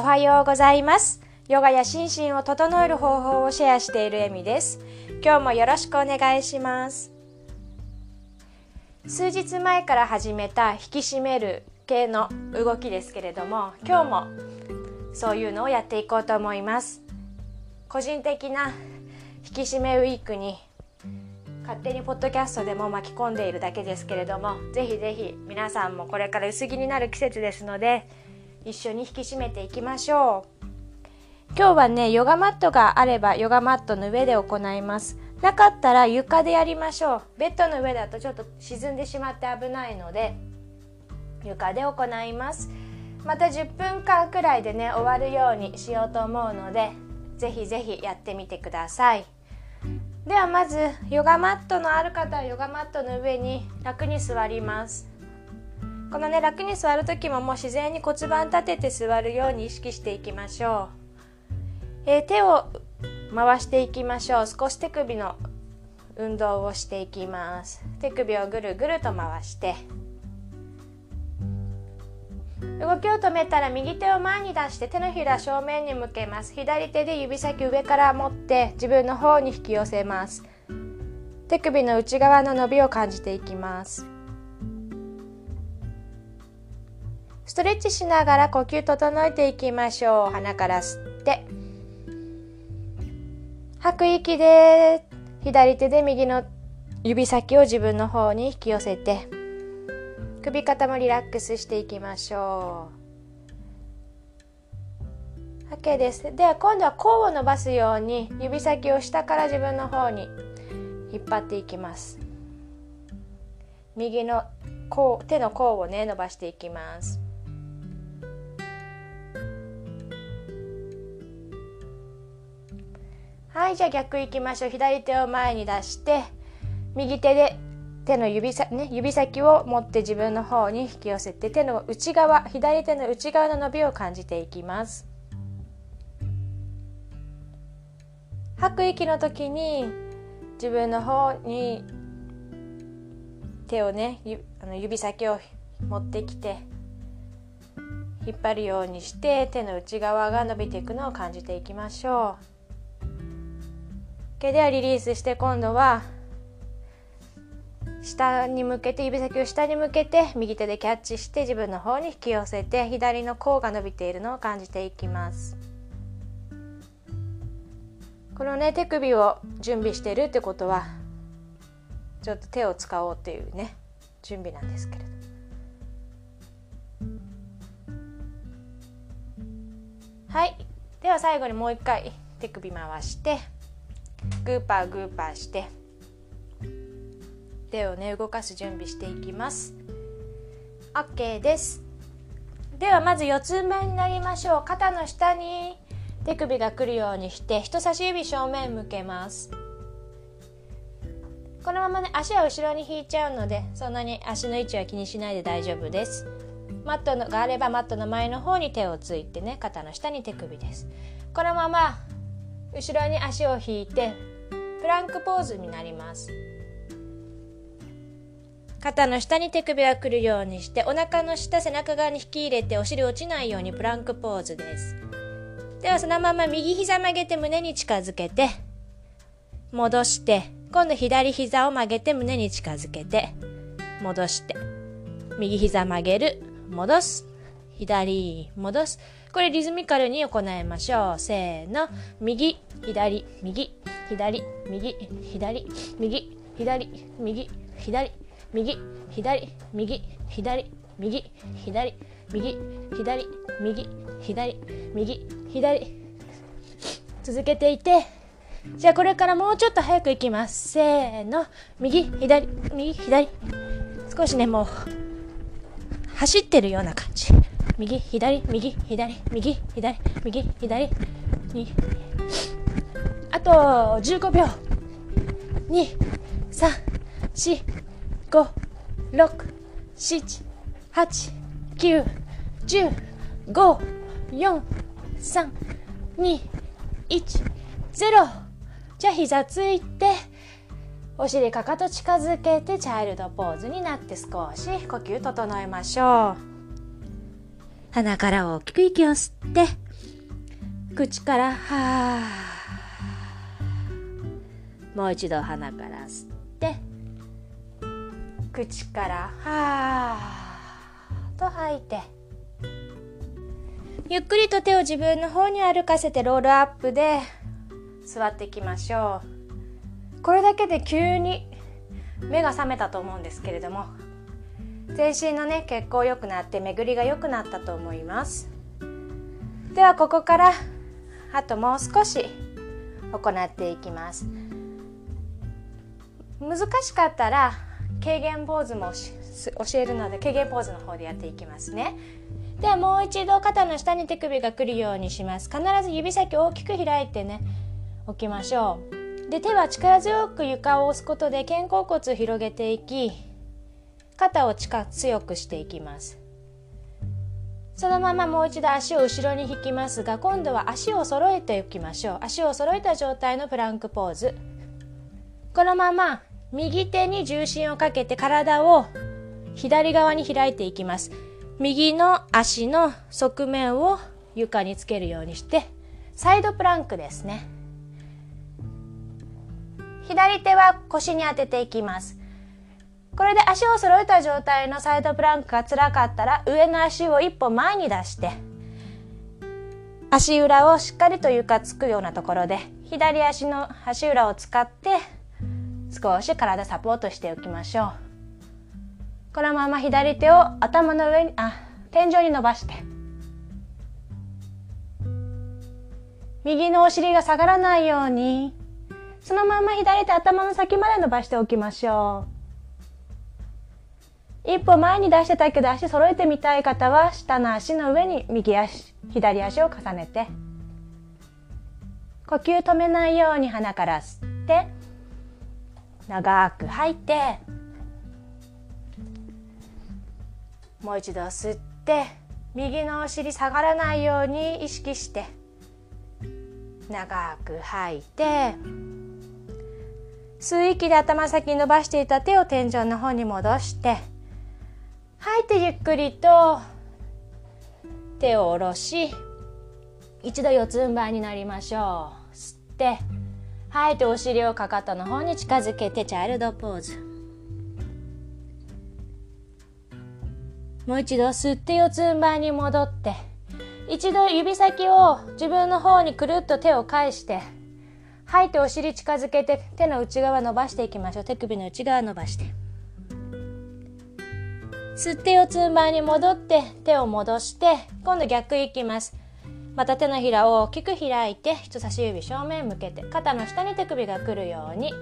おはようございます。ヨガや心身を整える方法をシェアしているエミです。今日もよろしくお願いします。数日前から始めた引き締める系の動きですけれども今日もそういうのをやっていこうと思います。個人的な引き締めウィークに勝手にポッドキャストでも巻き込んでいるだけですけれどもぜひぜひ皆さんもこれから薄着になる季節ですので一緒に引き締めていきましょう。今日はねヨガマットがあればヨガマットの上で行います。なかったら床でやりましょう。ベッドの上だとちょっと沈んでしまって危ないので床で行います。また10分間くらいでね終わるようにしようと思うのでぜひぜひやってみてください。ではまずヨガマットのある方はヨガマットの上に楽に座ります。このね楽に座る時ももう自然に骨盤立てて座るように意識していきましょう、えー、手を回していきましょう。少し手首の運動をしていきます。手首をぐるぐると回して。動きを止めたら右手を前に出して手のひら正面に向けます。左手で指先上から持って自分の方に引き寄せます。手首の内側の伸びを感じていきます。ストレッチしながら呼吸整えていきましょう。鼻から吸って。吐く息で左手で右の指先を自分の方に引き寄せて。首肩もリラックスしていきましょう。OK です。では今度は甲を伸ばすように指先を下から自分の方に引っ張っていきます。右の甲手の甲をね伸ばしていきます。はいじゃあ逆いきましょう左手を前に出して右手で手の指先,、ね、指先を持って自分の方に引き寄せて手の内側左手の内側の伸びを感じていきます吐く息の時に自分の方に手をねあの指先を持ってきて引っ張るようにして手の内側が伸びていくのを感じていきましょう。ではリリースして今度は下に向けて指先を下に向けて右手でキャッチして自分の方に引き寄せて左の甲が伸びているのを感じていきます。このね手首を準備してるってことはちょっと手を使おうっていうね準備なんですけれど。はい。では最後にもう一回手首回してグーパーグーパーして手をね動かす準備していきます。OK です。ではまず四つん這いになりましょう。肩の下に手首が来るようにして人差し指正面向けます。このままね足は後ろに引いちゃうのでそんなに足の位置は気にしないで大丈夫です。マットのがあればマットの前の方に手をついてね肩の下に手首です。このまま後ろに足を引いてプランクポーズになります。肩の下に手首が来るようにしてお腹の下背中側に引き入れてお尻落ちないようにプランクポーズです。ではそのまま右膝曲げて胸に近づけて戻して今度左膝を曲げて胸に近づけて戻して右膝曲げる戻す左戻すこれリズミカルに行いましょう。せーの。右左右左右左右左右左右左右左右右左右左右左右左。続けていて。じゃあこれからもうちょっと早くいきます。せーの。右左右左。少しねもう走ってるような感じ。右左右左右左右左右あと15秒2 3 4 5、6、7、8、9、10、5、4、3、2、1、0。じゃあ膝ついて、お尻かかと近づけてチャイルドポーズになって少し呼吸整えましょう。鼻から大きく息を吸って、口からはー。もう一度鼻から吸って口からはー。と吐いてゆっくりと手を自分の方に歩かせてロールアップで座っていきましょう。これだけで急に目が覚めたと思うんですけれども全身のね血行良くなって巡りが良くなったと思います。ではここからあともう少し行っていきます。難しかったら軽減ポーズも教えるので軽減ポーズの方でやっていきますね。ではもう一度肩の下に手首が来るようにします。必ず指先を大きく開いてね置きましょう。で手は力強く床を押すことで肩甲骨を広げていき肩を近強くしていきます。そのままもう一度足を後ろに引きますが今度は足を揃えておきましょう。足を揃えた状態のプランクポーズ。このまま右手に重心をかけて体を左側に開いていきます。右の足の側面を床につけるようにしてサイドプランクですね。左手は腰に当てていきます。これで足を揃えた状態のサイドプランクが辛かったら上の足を一歩前に出して足裏をしっかりと床つくようなところで左足の足裏を使って少し体サポートしておきましょう。このまま左手を頭の上にあ天井に伸ばして右のお尻が下がらないようにそのまま左手頭の先まで伸ばしておきましょう。一歩前に出してたけど足揃えてみたい方は下の足の上に右足左足を重ねて。呼吸止めないように鼻から吸って長く吐いてもう一度吸って右のお尻下がらないように意識して長く吐いて吸う息で頭先伸ばしていた手を天井の方に戻して吐いてゆっくりと手を下ろし一度四つん這いになりましょう。吸って吐いてお尻をかかとの方に近づけてチャイルドポーズ。もう一度吸って四つん這いに戻って一度指先を自分の方にくるっと手を返して吐いてお尻近づけて手の内側伸ばしていきましょう。手首の内側伸ばして。吸って四つん這いに戻って手を戻して今度逆いきます。また手のひらを大きく開いて人差し指正面向けて肩の下に手首が来るように。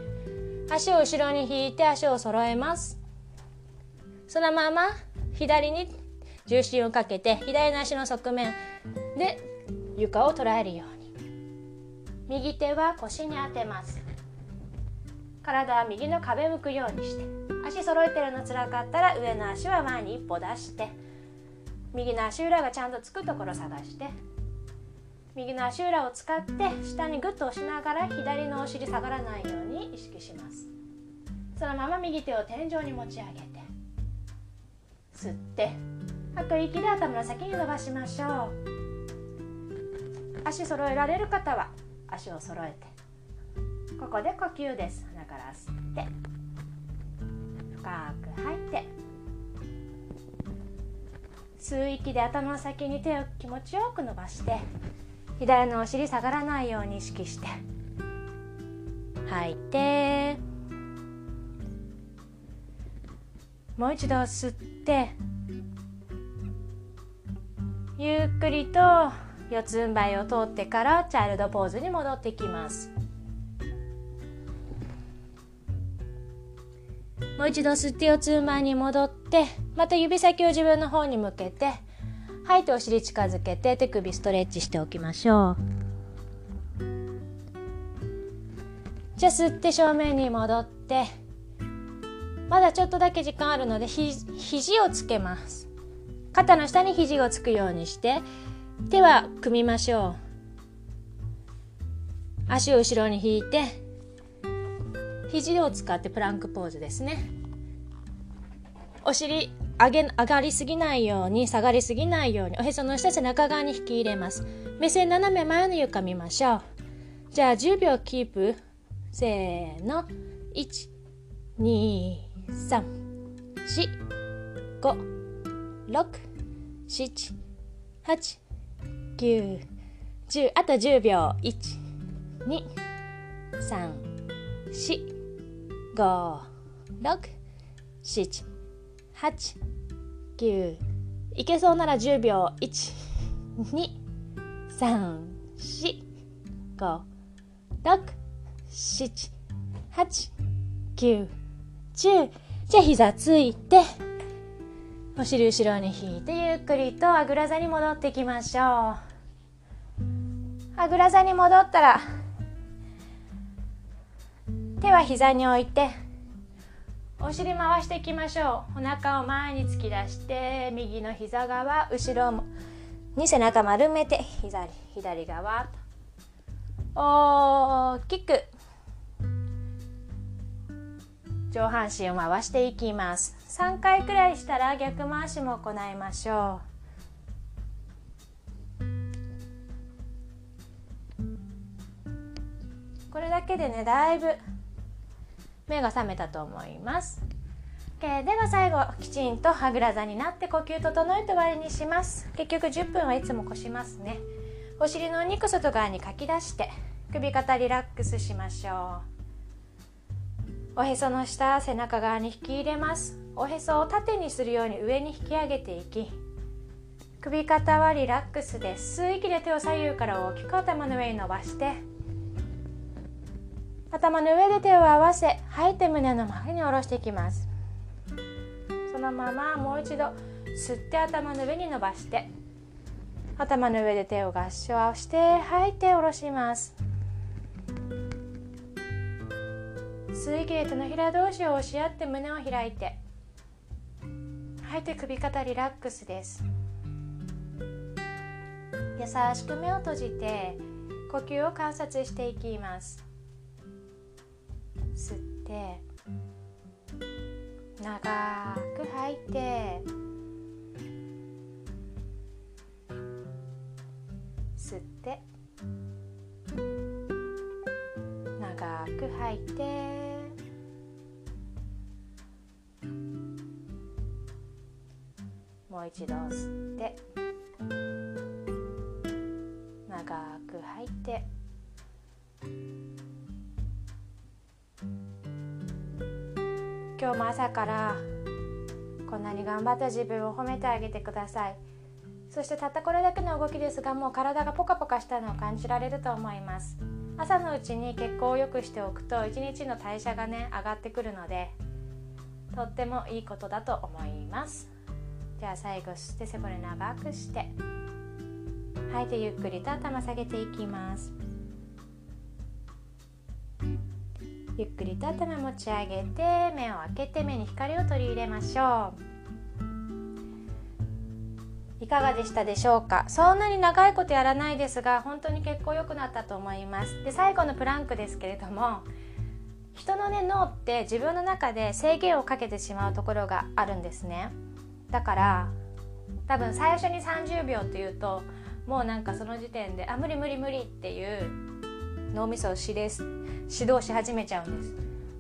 足を後ろに引いて足を揃えます。そのまま左に重心をかけて左の足の側面で床を捉えるように。右手は腰に当てます。体は右の壁向くようにして。足揃えてるのつらかったら上の足は前に一歩出して右の足裏がちゃんとつくところ探して右の足裏を使って下にグッと押しながら左のお尻下がらないように意識します。そのまま右手を天井に持ち上げて吸って吐く息で頭の先に伸ばしましょう。足揃えられる方は足を揃えてここで呼吸です。鼻から吸って深く吐いて。吸う息で頭の先に手を気持ちよく伸ばして左のお尻下がらないように意識して吐いてもう一度吸ってゆっくりと四つん這いを通ってからチャイルドポーズに戻ってきます。もう一度吸って四つん這いに戻ってまた指先を自分の方に向けて吐いてお尻近づけて手首ストレッチしておきましょう。じゃあ吸って正面に戻ってまだちょっとだけ時間あるのでひ肘をつけます。肩の下に肘をつくようにして手は組みましょう。足を後ろに引いて肘を使ってプランクポーズですね。お尻上げ上がりすぎないように下がりすぎないようにおへその下背中側に引き入れます。目線斜め前の床見ましょう。じゃあ10秒キープ。せーの。12345678910あと10秒。1 2 3 4 123456789いけそうなら10秒。12345 6、7、8、9、10じゃあ膝ついてお尻後ろに引いてゆっくりとあぐら座に戻っていきましょう。あぐら座に戻ったら手は膝に置いてお尻回していきましょう。お腹を前に突き出して右の膝側後ろに背中丸めて左左側。大きく。上半身を回していきます。3回くらいしたら逆回しも行いましょう。これだけでねだいぶ目が覚めたと思います、okay、では最後きちんとはぐら座になって呼吸整えて終わりにします。結局10分はいつも越しますね。お尻のお肉外側にかき出して首肩リラックスしましょう。おへその下背中側に引き入れます。おへそを縦にするように上に引き上げていき首肩はリラックスです。吸う息で手を左右から大きく頭の上に伸ばして頭の上で手を合わせ吐いて胸の前に下ろしていきます。そのままもう一度吸って頭の上に伸ばして頭の上で手を合掌して吐いて下ろします。吸い気で手のひら同士を押し合って胸を開いて吐いて首肩リラックスです。優しく目を閉じて呼吸を観察していきます。て長く吐いて吸って長く吐いてもう一度吸って長く吐いて。今日も朝からこんなに頑張った自分を褒めてあげてください。そしてたったこれだけの動きですがもう体がポカポカしたのを感じられると思います。朝のうちに血行を良くしておくと一日の代謝がね上がってくるのでとってもいいことだと思います。では最後吸って背骨長くして吐いてゆっくりと頭下げていきます。ゆっくりと頭持ち上げて目を開けて目に光を取り入れましょう。いかがでしたでしょうか？そんなに長いことやらないですが本当に結構良くなったと思います。で最後のプランクですけれども人のね脳って自分の中で制限をかけてしまうところがあるんですね。だから多分最初に30秒っていうともうなんかその時点であ無理無理無理っていう脳みそを指令指導し始めちゃうんです。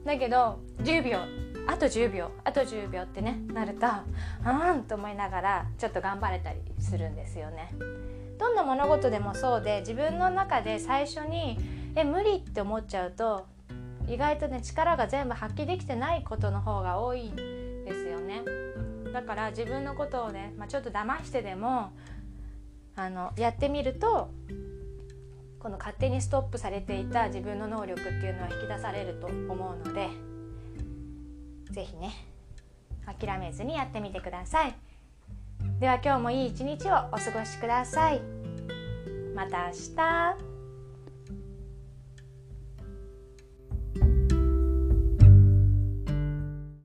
だけど10秒あと10秒あと10秒ってねなるとうんと思いながらちょっと頑張れたりするんですよね。どんな物事でもそうで自分の中で最初にえ無理って思っちゃうと意外とね力が全部発揮できてないことの方が多いんですよね。だから自分のことをね、まあ、ちょっと騙してでもあのやってみるとこの勝手にストップされていた自分の能力っていうのは引き出されると思うので是非ね諦めずにやってみてください。では今日もいい一日をお過ごしください。また明日。